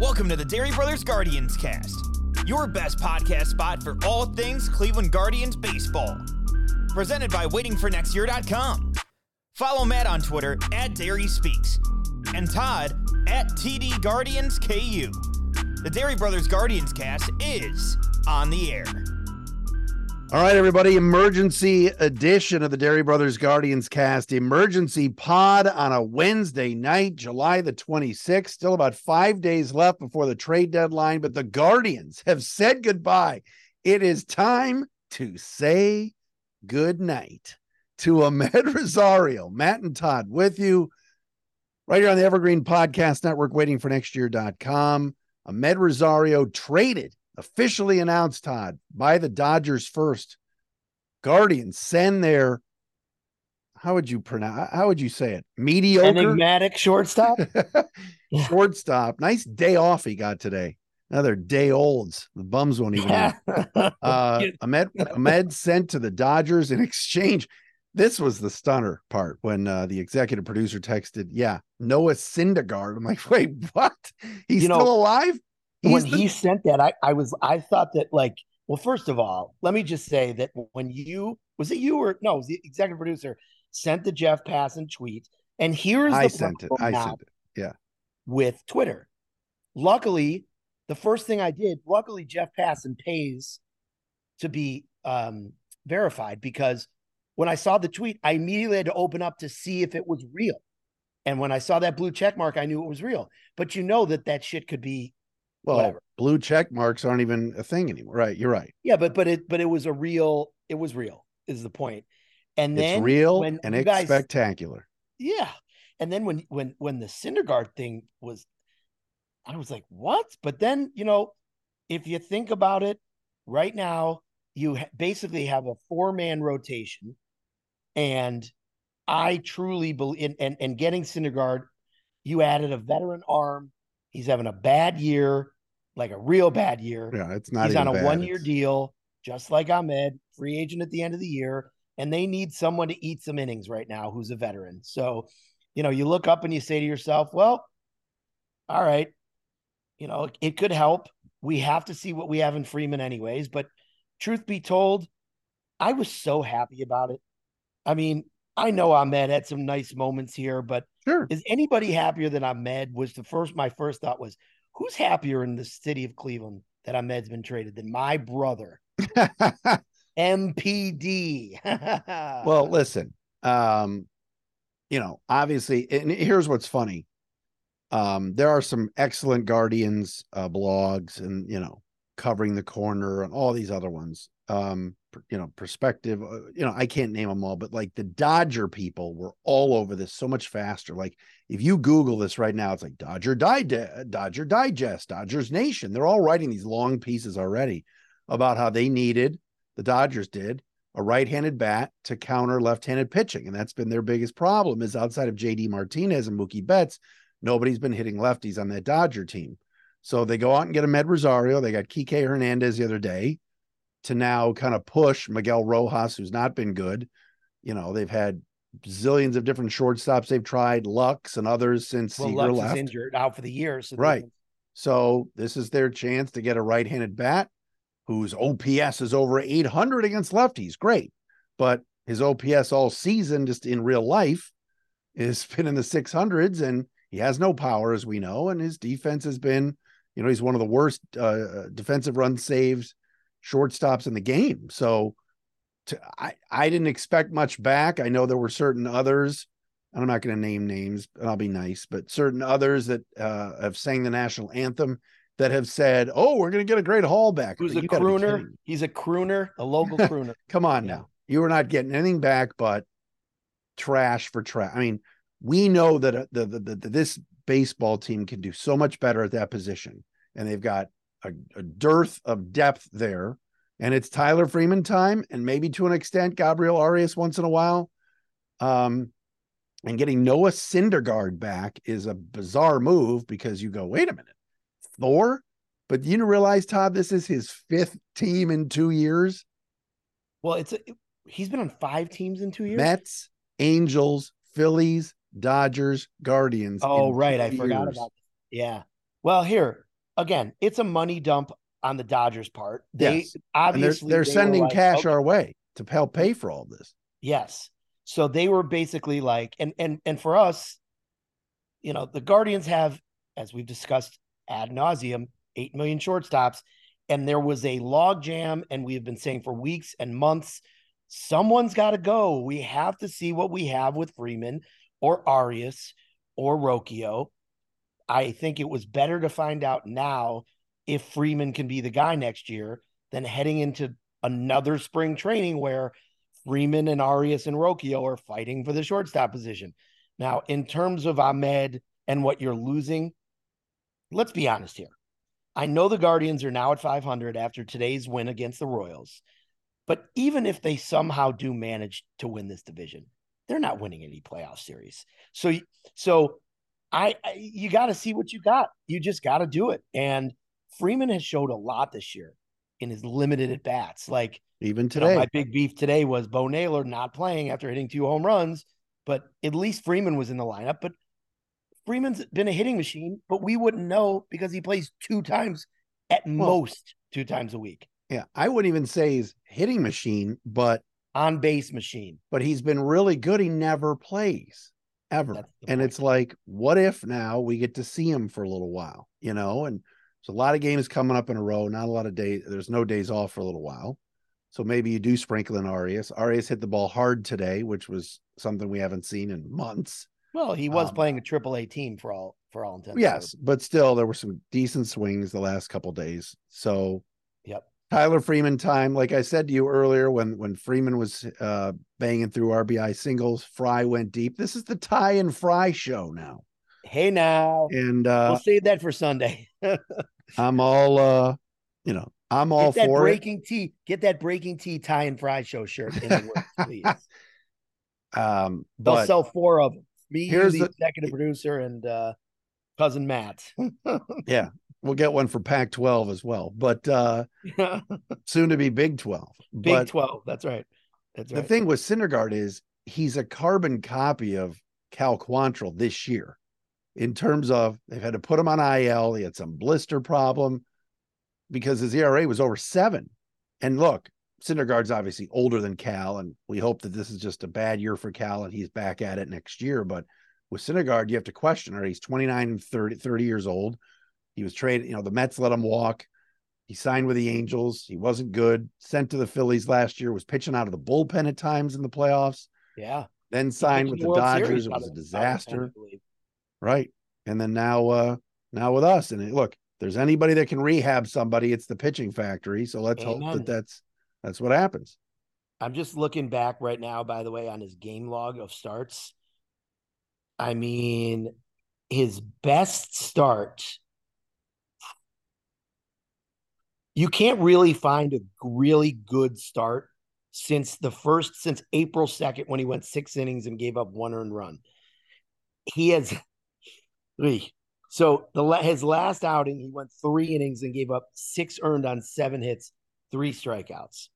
Welcome to the Dery Brothers Guardians cast, your best podcast spot for all things Cleveland Guardians baseball. Presented by waitingfornextyear.com. Follow Matt on Twitter at Dery Speaks and Todd at TD Guardians KU. The Dery Brothers Guardians cast is on the air. All right, everybody. Emergency edition of the Dery Brothers Guardians cast. Emergency pod on a Wednesday night, July the 26th. Still about five days left before the trade deadline, but the Guardians have said goodbye. It is time to say good night to Amed Rosario. Matt and Todd with you right here on the Evergreen Podcast Network, waiting for next year.com. Amed Rosario traded officially announced, Todd, by the Dodgers first. Guardians send their how would you pronounce how would you say it? Mediocre enigmatic shortstop. shortstop. Nice day off he got today. Another day olds. The bums won't even. uh, Amed Amed sent to the Dodgers in exchange. This was the stunner part when uh, the executive producer texted, "Yeah, Noah Syndergaard." I'm like, "Wait, what? He's you still know, alive?" When the- he sent that, I, I was I thought that like, well, first of all, let me just say that when you was it you or no, it was the executive producer sent the Jeff Passan tweet, and here's I sent it. I sent it. Yeah. With Twitter. Luckily, the first thing I did, luckily Jeff Passan pays to be um, verified because when I saw the tweet, I immediately had to open up to see if it was real. And when I saw that blue check mark, I knew it was real. But you know that that shit could be well, whatever. blue check marks aren't even a thing anymore. Right. You're right. Yeah, but but it but it was a real, it was real, is the point. And then it's real and it's guys, spectacular. Yeah. And then when when when the Syndergaard thing was, I was like, what? But then, you know, if you think about it, right now, you basically have a four-man rotation. And I truly believe in and, and getting Syndergaard, you added a veteran arm He's having a bad year, like a real bad year. Yeah, it's not. He's on a bad. one year it's... deal, just like Amed, free agent at the end of the year. And they need someone to eat some innings right now who's a veteran. So, you know, you look up and you say to yourself, well, all right, you know, it, it could help. We have to see what we have in Freeman, anyways. But truth be told, I was so happy about it. I mean, I know Amed had some nice moments here, but sure. is anybody happier than Amed? Was the first my first thought was who's happier in the city of Cleveland that Amed's been traded than my brother? MPD. well, listen, um, you know, obviously, and here's what's funny. Um, there are some excellent Guardians uh, blogs and you know, covering the corner and all these other ones. Um, you know perspective uh, you know i can't name them all but like the dodger people were all over this so much faster. Like if you google this right now it's like dodger dodger digest dodgers nation. They're all writing these long pieces already about how they needed the dodgers did a right-handed bat to counter left-handed pitching and that's been their biggest problem is outside of jd martinez and mookie betts nobody's been hitting lefties on that dodger team. So they go out and get Amed Rosario. They got Kike Hernandez the other day to now kind of push Miguel Rojas, who's not been good. You know, they've had zillions of different shortstops they've tried, Lux and others since well, Seager Lux left. is injured out for the year. So right. So this is their chance to get a right-handed bat whose OPS is over 800 against lefties. Great. But his OPS all season, just in real life, is been in the 600s and he has no power, as we know. And his defense has been, you know, he's one of the worst uh, defensive run saves shortstops in the game. So to, I, I didn't expect much back. I know there were certain others, and I'm not going to name names, and I'll be nice, but certain others that uh, have sang the national anthem that have said, "Oh, we're going to get a great haul back." Who's a crooner? He's a crooner, a local crooner. Come on yeah. now, you are not getting anything back but trash for trash. I mean, we know that uh, the, the, the this baseball team can do so much better at that position, and they've got a, a dearth of depth there. And it's Tyler Freeman time, and maybe to an extent, Gabriel Arias once in a while. Um, and getting Noah Syndergaard back is a bizarre move because you go, wait a minute, Thor? But you realize, Todd, this is his fifth team in two years. Well, it's a, he's been on five teams in two years. Mets, Angels, Phillies, Dodgers, Guardians. Oh, right. I forgot about. That. Yeah. Well, here again, it's a money dump on the Dodgers' part. They Yes. And they're, obviously they're they sending like, cash "Okay, our way to help pay for all this. Yes. So they were basically like, and and and for us, you know, the Guardians have, as we've discussed ad nauseum, eight million shortstops, and there was a log jam, and we have been saying for weeks and months, someone's got to go. We have to see what we have with Freeman or Arias or Rocchio. I think it was better to find out now if Freeman can be the guy next year than heading into another spring training where Freeman and Arias and Rocchio are fighting for the shortstop position. Now, in terms of Amed and what you're losing, let's be honest here. I know the Guardians are now at 500 after today's win against the Royals, but even if they somehow do manage to win this division, they're not winning any playoff series. So, so I, I you got to see what you got. You just got to do it. And Freeman has showed a lot this year in his limited at bats. Like Even you know, today. my big beef today was Bo Naylor not playing after hitting two home runs, but at least Freeman was in the lineup. But Freeman's been a hitting machine, but we wouldn't know because he plays two times at most two times a week. yeah. I wouldn't even say he's hitting machine, but On base machine. but he's been really good. He never plays ever. And point. it's like, what if now we get to see him for a little while, you know? And there's a lot of games coming up in a row, not a lot of days. There's no days off for a little while. So maybe you do sprinkle in Arias. Arias hit the ball hard today, which was something we haven't seen in months. Well, he was Um, playing a triple A team for all for all intents. Yes, but still there were some decent swings the last couple days. So Yep. Tyler Freeman time, like I said to you earlier, when when Freeman was uh banging through RBI singles, Fry went deep. This is the Ty and Fry show now, Hey now. and we'll uh save that for Sunday. I'm all uh you know I'm all Get that for it. breaking tea. Get that breaking tea tie and fry show shirt in the works, please. Um, They'll but sell four of them. Me, Here's the, the- executive producer, and uh, cousin Matt. we'll get one for Pac-12 as well. But uh soon to be Big 12. Big but Twelve. That's right. That's right. the thing with Syndergaard is he's a carbon copy of Cal Quantrill this year in terms of they've had to put him on IL. He had some blister problem because his ERA was over seven. And look, Syndergaard's obviously older than Cal, and we hope that this is just a bad year for Cal and he's back at it next year. But with Syndergaard, you have to question her. He's 29 and 30, 30 years old. He was traded, you know, the Mets let him walk. He signed with the Angels. He wasn't good. Sent to the Phillies last year, was pitching out of the bullpen at times in the playoffs. yeah. Then signed with in the Dodgers. It was a of- out of the pen, disaster. Right. And then now uh now with us. And look, there's anybody that can rehab somebody, it's the pitching factory. So let's hope that that's that's what happens. I'm just looking back right now, by the way, on his game log of starts. I mean, his best start. You can't really find a really good start since the first, since April 2nd, when he went six innings and gave up one earned run. He has, so the his last outing, he went three innings and gave up six earned on seven hits, three strikeouts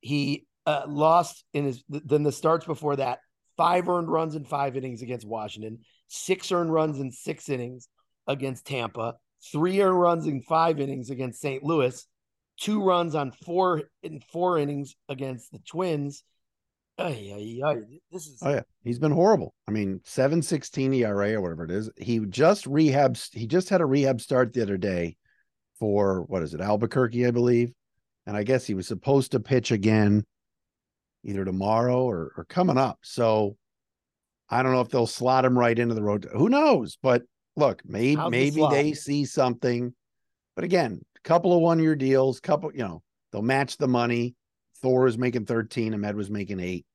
he uh, lost in his then the starts before that five earned runs in five innings against Washington, six earned runs in six innings against Tampa, three earned runs in five innings against St. Louis, two runs on four in four innings against the Twins. Ay, ay, ay. This is Oh yeah, he's been horrible. I mean, 716 ERA or whatever it is. He just rehabs, he just had a rehab start the other day for what is it, Albuquerque, I believe. And I guess he was supposed to pitch again either tomorrow or, or coming up. So I don't know if they'll slot him right into the road. Who knows? But look, maybe How's maybe they see something. But again, a couple of one-year deals, couple, you know, they'll match the money. Thor is making 13, Amed was making eight.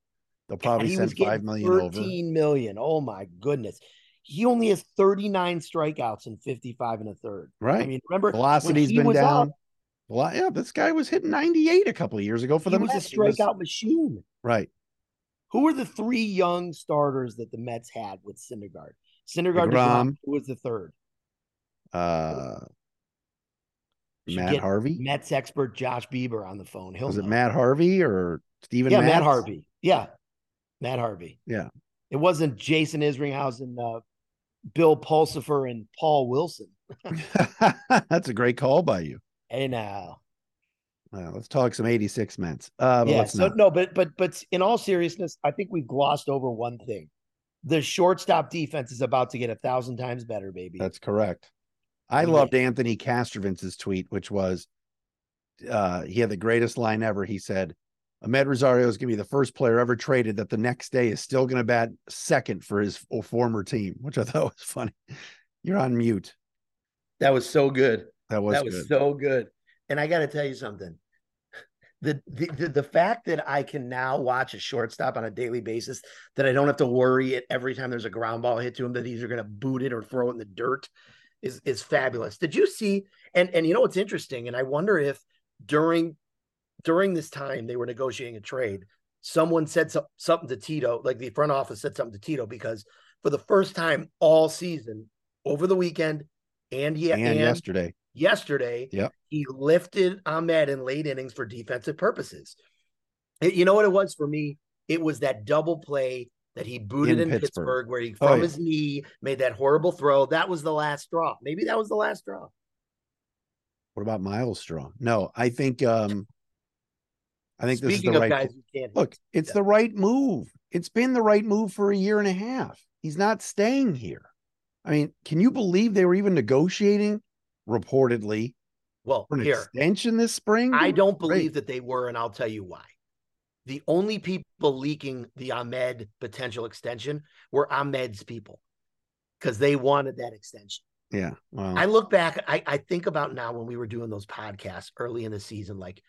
They'll probably send five million over. 13 million. Oh my goodness. He only has 39 strikeouts and 55 and a third. Right. I mean, remember velocity's been down. out, Well, yeah, this guy was hitting 98 a couple of years ago for he the was a Mets. He was- strikeout machine. right. Who were the three young starters that the Mets had with Syndergaard? Syndergaard, DeGrom. Who was the third? Uh Matt Harvey. Mets expert Josh Bieber on the phone. He'll Was it. Matt Harvey or Steven Yeah, Matt Harvey. Yeah, Matt Harvey. Yeah. It wasn't Jason Isringhausen, uh, Bill Pulsipher, and Paul Wilson. That's a great call by you. Hey now. Uh, let's talk some 86 Mets. Uh, yeah. So not. no, but but but in all seriousness, I think we've glossed over one thing. The shortstop defense is about to get a thousand times better, baby. That's correct. I Yeah. loved Anthony Castrovince's tweet, which was uh, he had the greatest line ever. He said, Amed Rosario is going to be the first player ever traded that the next day is still going to bat second for his former team, which I thought was funny. You're on mute. that was so good. That was, that was good. so good. And I got to tell you something. The, the the fact that I can now watch a shortstop on a daily basis, that I don't have to worry it every time there's a ground ball hit to him that he's either going to boot it or throw it in the dirt, is is fabulous. Did you see? And and you know what's interesting? And I wonder if during during this time they were negotiating a trade, someone said so, something to Tito, like the front office said something to Tito because for the first time all season, over the weekend, and yeah, and, and yesterday. Yesterday, Yep. he lifted Amed in late innings for defensive purposes. It- you know what it was for me? It was that double play that he booted In in, Pittsburgh. Pittsburgh. where he Oh, from yeah. his knee made that horrible throw. That was the last straw. Maybe that was the last straw. What about Myles Straw? No, I think um I think this is the of right guys who can't look, it's the right move. It's been the right move for a year and a half. He's not staying here. I mean, can you believe they were even negotiating reportedly well, for an here extension this spring? I don't great. believe that they were, and I'll tell you why. The only people leaking the Amed potential extension were Amed's people because they wanted that extension. Yeah. Well, I look back, I, I think about now when we were doing those podcasts early in the season, like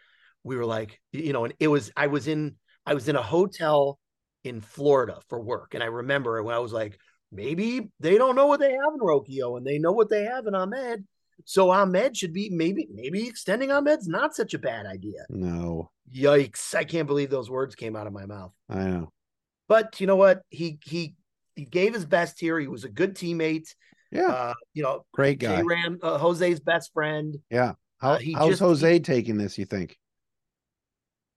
we were like, you know, and it was I was in I was in a hotel in Florida for work. And I remember when I was like, maybe they don't know what they have in Rocchio and they know what they have in Amed. So Amed should be maybe maybe extending Amed's not such a bad idea. no, Yikes. I can't believe those words came out of my mouth. I know. But you know what? He he he gave his best here. He was a good teammate. Yeah, Uh, you know, great guy. Ram, uh, Jose's best friend. Yeah. How, uh, he how's just- Jose taking this, you think?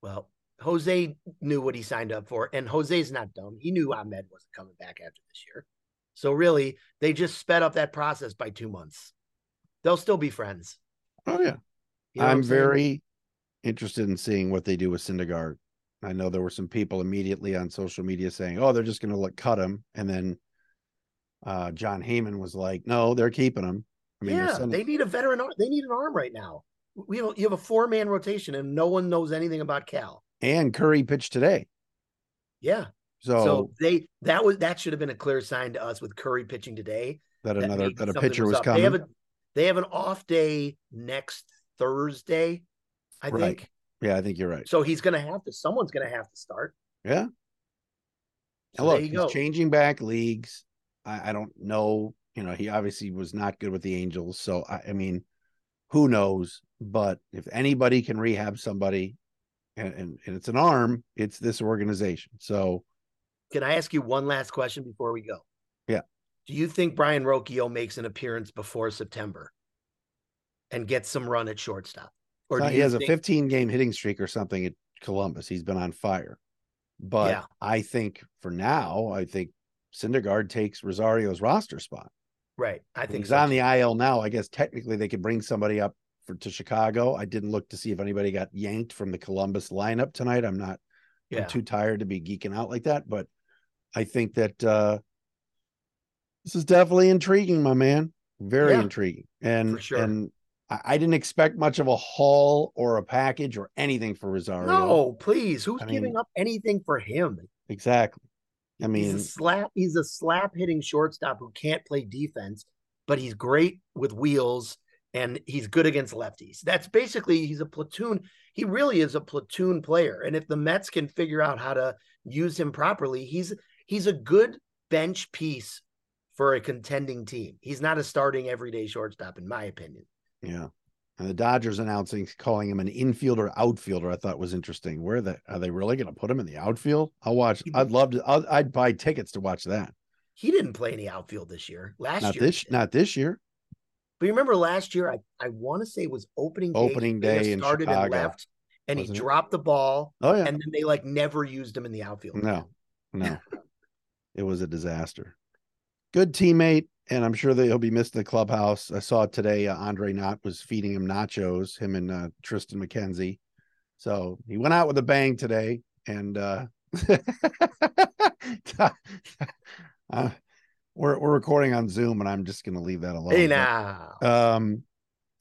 Well, Jose knew what he signed up for, and Jose's not dumb. He knew Amed wasn't coming back after this year. So really, they just sped up that process by two months. They'll still be friends. Oh yeah. You know what I'm very interested in seeing what they do with Syndergaard. I know there were some people immediately on social media saying, "Oh, they're just going to let cut him," and then uh, Jon Heyman was like, "No, they're keeping him." I mean, yeah, sending- they need a veteran. ar- They need an arm right now. We have, you have a four man rotation, and no one knows anything about Cal. and Curry pitched today, Yeah, so, so they that was that should have been a clear sign to us with Curry pitching today. that that another that a pitcher was up. coming. They have a they have an off day next Thursday, I Right. think. yeah, I think you're right. So he's going to have to. Someone's going to have to start. Yeah. So look, he's go. changing back leagues. I, I don't know. You know, he obviously was not good with the Angels. So I, I mean, who knows? But if anybody can rehab somebody and, and, and it's an arm, it's this organization. So Can I ask you one last question before we go? Do you think Brayan Rocchio makes an appearance before September and gets some run at shortstop? Or uh, he has a 15 game hitting streak or something at Columbus. He's been on fire. But Yeah. I think for now, I think Syndergaard takes Rosario's roster spot. Right. I think he's so on the IL now. I guess technically they could bring somebody up for to Chicago. I didn't look to see if anybody got yanked from the Columbus lineup tonight. I'm not Yeah. I'm too tired to be geeking out like that, but I think that uh this is definitely intriguing, my man. Very Yeah, intriguing. And for sure. and I, didn't expect much of a haul or a package or anything for Rosario. No, please. Who's I giving mean- up anything for him? Exactly. I he's mean, a slap. He's a slap hitting shortstop who can't play defense, but he's great with wheels and he's good against lefties. That's basically he's a platoon. He really is a platoon player. And if the Mets can figure out how to use him properly, he's he's a good bench piece for a contending team. He's not a starting everyday shortstop, in my opinion. Yeah. And the Dodgers announcing calling him an infielder outfielder, I thought was interesting. Where the are they really going to put him in the outfield? I'll watch. I'd love to. I'll, I'd buy tickets to watch that. He didn't play any outfield this year. Last Not year, this. Not this year. But you remember last year, I, I want to say it was opening day. Opening He day in started and left, and he wasn't it? dropped the ball, Oh yeah. and then they like never used him in the outfield. no, no. it was a disaster. Good teammate, and I'm sure that he'll be missed in the clubhouse. I saw today uh, Andre Knott was feeding him nachos, him and uh, Triston McKenzie. So he went out with a bang today, and uh, uh, we're we're recording on Zoom, and I'm just going to leave that alone. Hey now, But, um,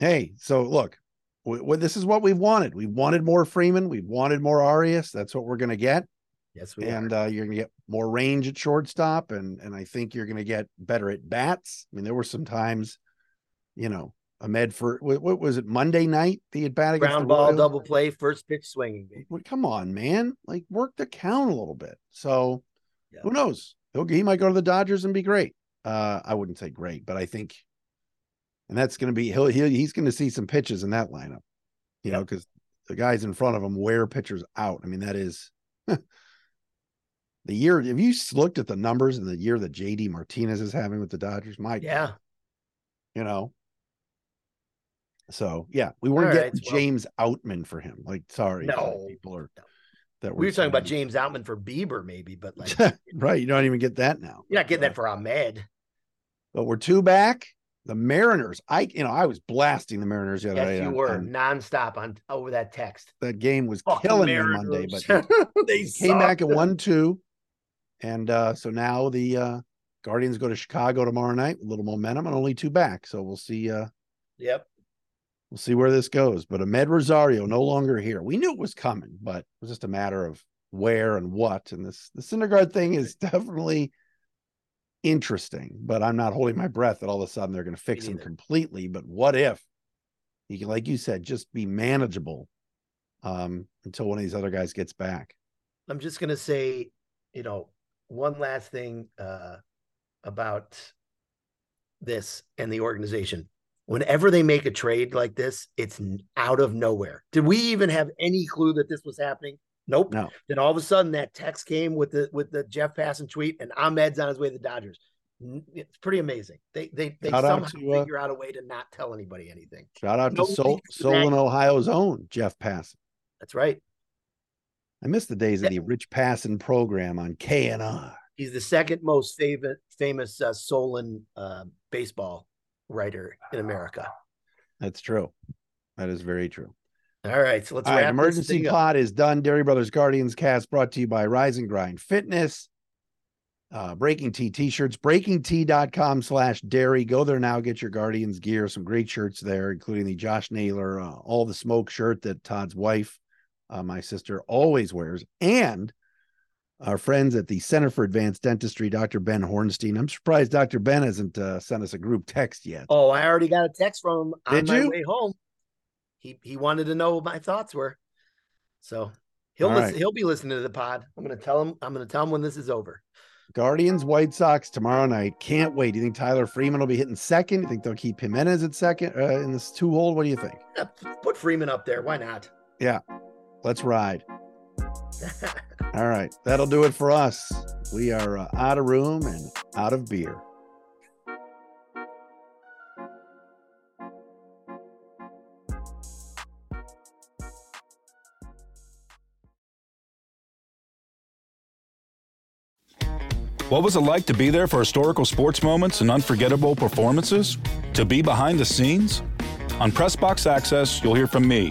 hey, so look, this is what we've wanted. We wanted more Freeman. We wanted more Arias. That's what we're going to get yes, we and uh, you're gonna get more range at shortstop, and and I think you're gonna get better at bats. I mean, there were some times, you know, Amed for what, what was it Monday night the at bat against ground ball, Royals? double play, first pitch swinging. Well, Come on, man! Like work the count a little bit. So Yeah. who knows? He'll he might go to the Dodgers and be great. Uh, I wouldn't say great, but I think, and that's gonna be he'll, he'll he's gonna see some pitches in that lineup, you know, because the guys in front of him wear pitchers out. I mean, that is. The year, have you looked at the numbers in the year that JD Martinez is having with the Dodgers? Mike. Yeah, you know. So yeah, we weren't All getting right, well- James Outman for him. Like, sorry, No, people are no. that we were talking about James Outman for Bieber, maybe, but like right. You don't even get that now. you're not getting that for Amed. But we're two back. The Mariners, I you know, I was blasting the Mariners the other Yes, day. you on- were on- nonstop on over that text. that game was Fucking killing me Monday, but they came back at one two. And uh so now the uh Guardians go to Chicago tomorrow night with a little momentum and only two back. So we'll see uh Yep. We'll see where this goes. But Amed Rosario no longer here. We knew it was coming, but it was just a matter of where and what. And this the Syndergaard thing is definitely interesting, but I'm not holding my breath that all of a sudden they're going to fix him completely. But what if he can, like you said, just be manageable um, until one of these other guys gets back? I'm just gonna say, you know, one last thing uh, about this and the organization. Whenever they make a trade like this, it's out of nowhere. Did we even have any clue that this was happening? Nope. No. Then all of a sudden, that text came with the with the Jeff Passan tweet, and Amed's on his way to the Dodgers. It's pretty amazing. They they they Shout out somehow to, uh, figure out a way to not tell anybody anything. Shout out to Sol-. Solon, Ohio's own Jeff Pass. That's right. I miss the days of the Rich Passan program on KNR. He's the second most famous famous uh, Solon uh, baseball writer in America. That's true. That is very true. All right, so let's All right, emergency pod is done. Dery Brothers Guardians cast brought to you by Rise and Grind Fitness. Uh, Breaking Tea t-shirts, breakingt.com slash dairy. Go there now, get your Guardians gear, some great shirts there, including the Josh Naylor, uh, all the smoke shirt that Todd's wife, uh, my sister, always wears. And our friends at the Center for Advanced Dentistry, Dr. Ben Hornstein. I'm surprised Dr. Ben hasn't uh, sent us a group text yet. Oh, I already got a text from him on Did my you? way home. He he wanted to know what my thoughts were, so he'll listen, right. he'll be listening to the pod. I'm going to tell him. I'm to tell him when this is over. Guardians, White Sox tomorrow night. Can't wait. Do you think Tyler Freeman will be hitting second? You think they'll keep Giménez at second uh, in this two hole? What do you think? Yeah, put Freeman up there. Why not? Let's ride. All right. That'll do it for us. We are uh, out of room and out of beer. What was it like to be there for historical sports moments and unforgettable performances? To be behind the scenes? On Pressbox Access, you'll hear from me,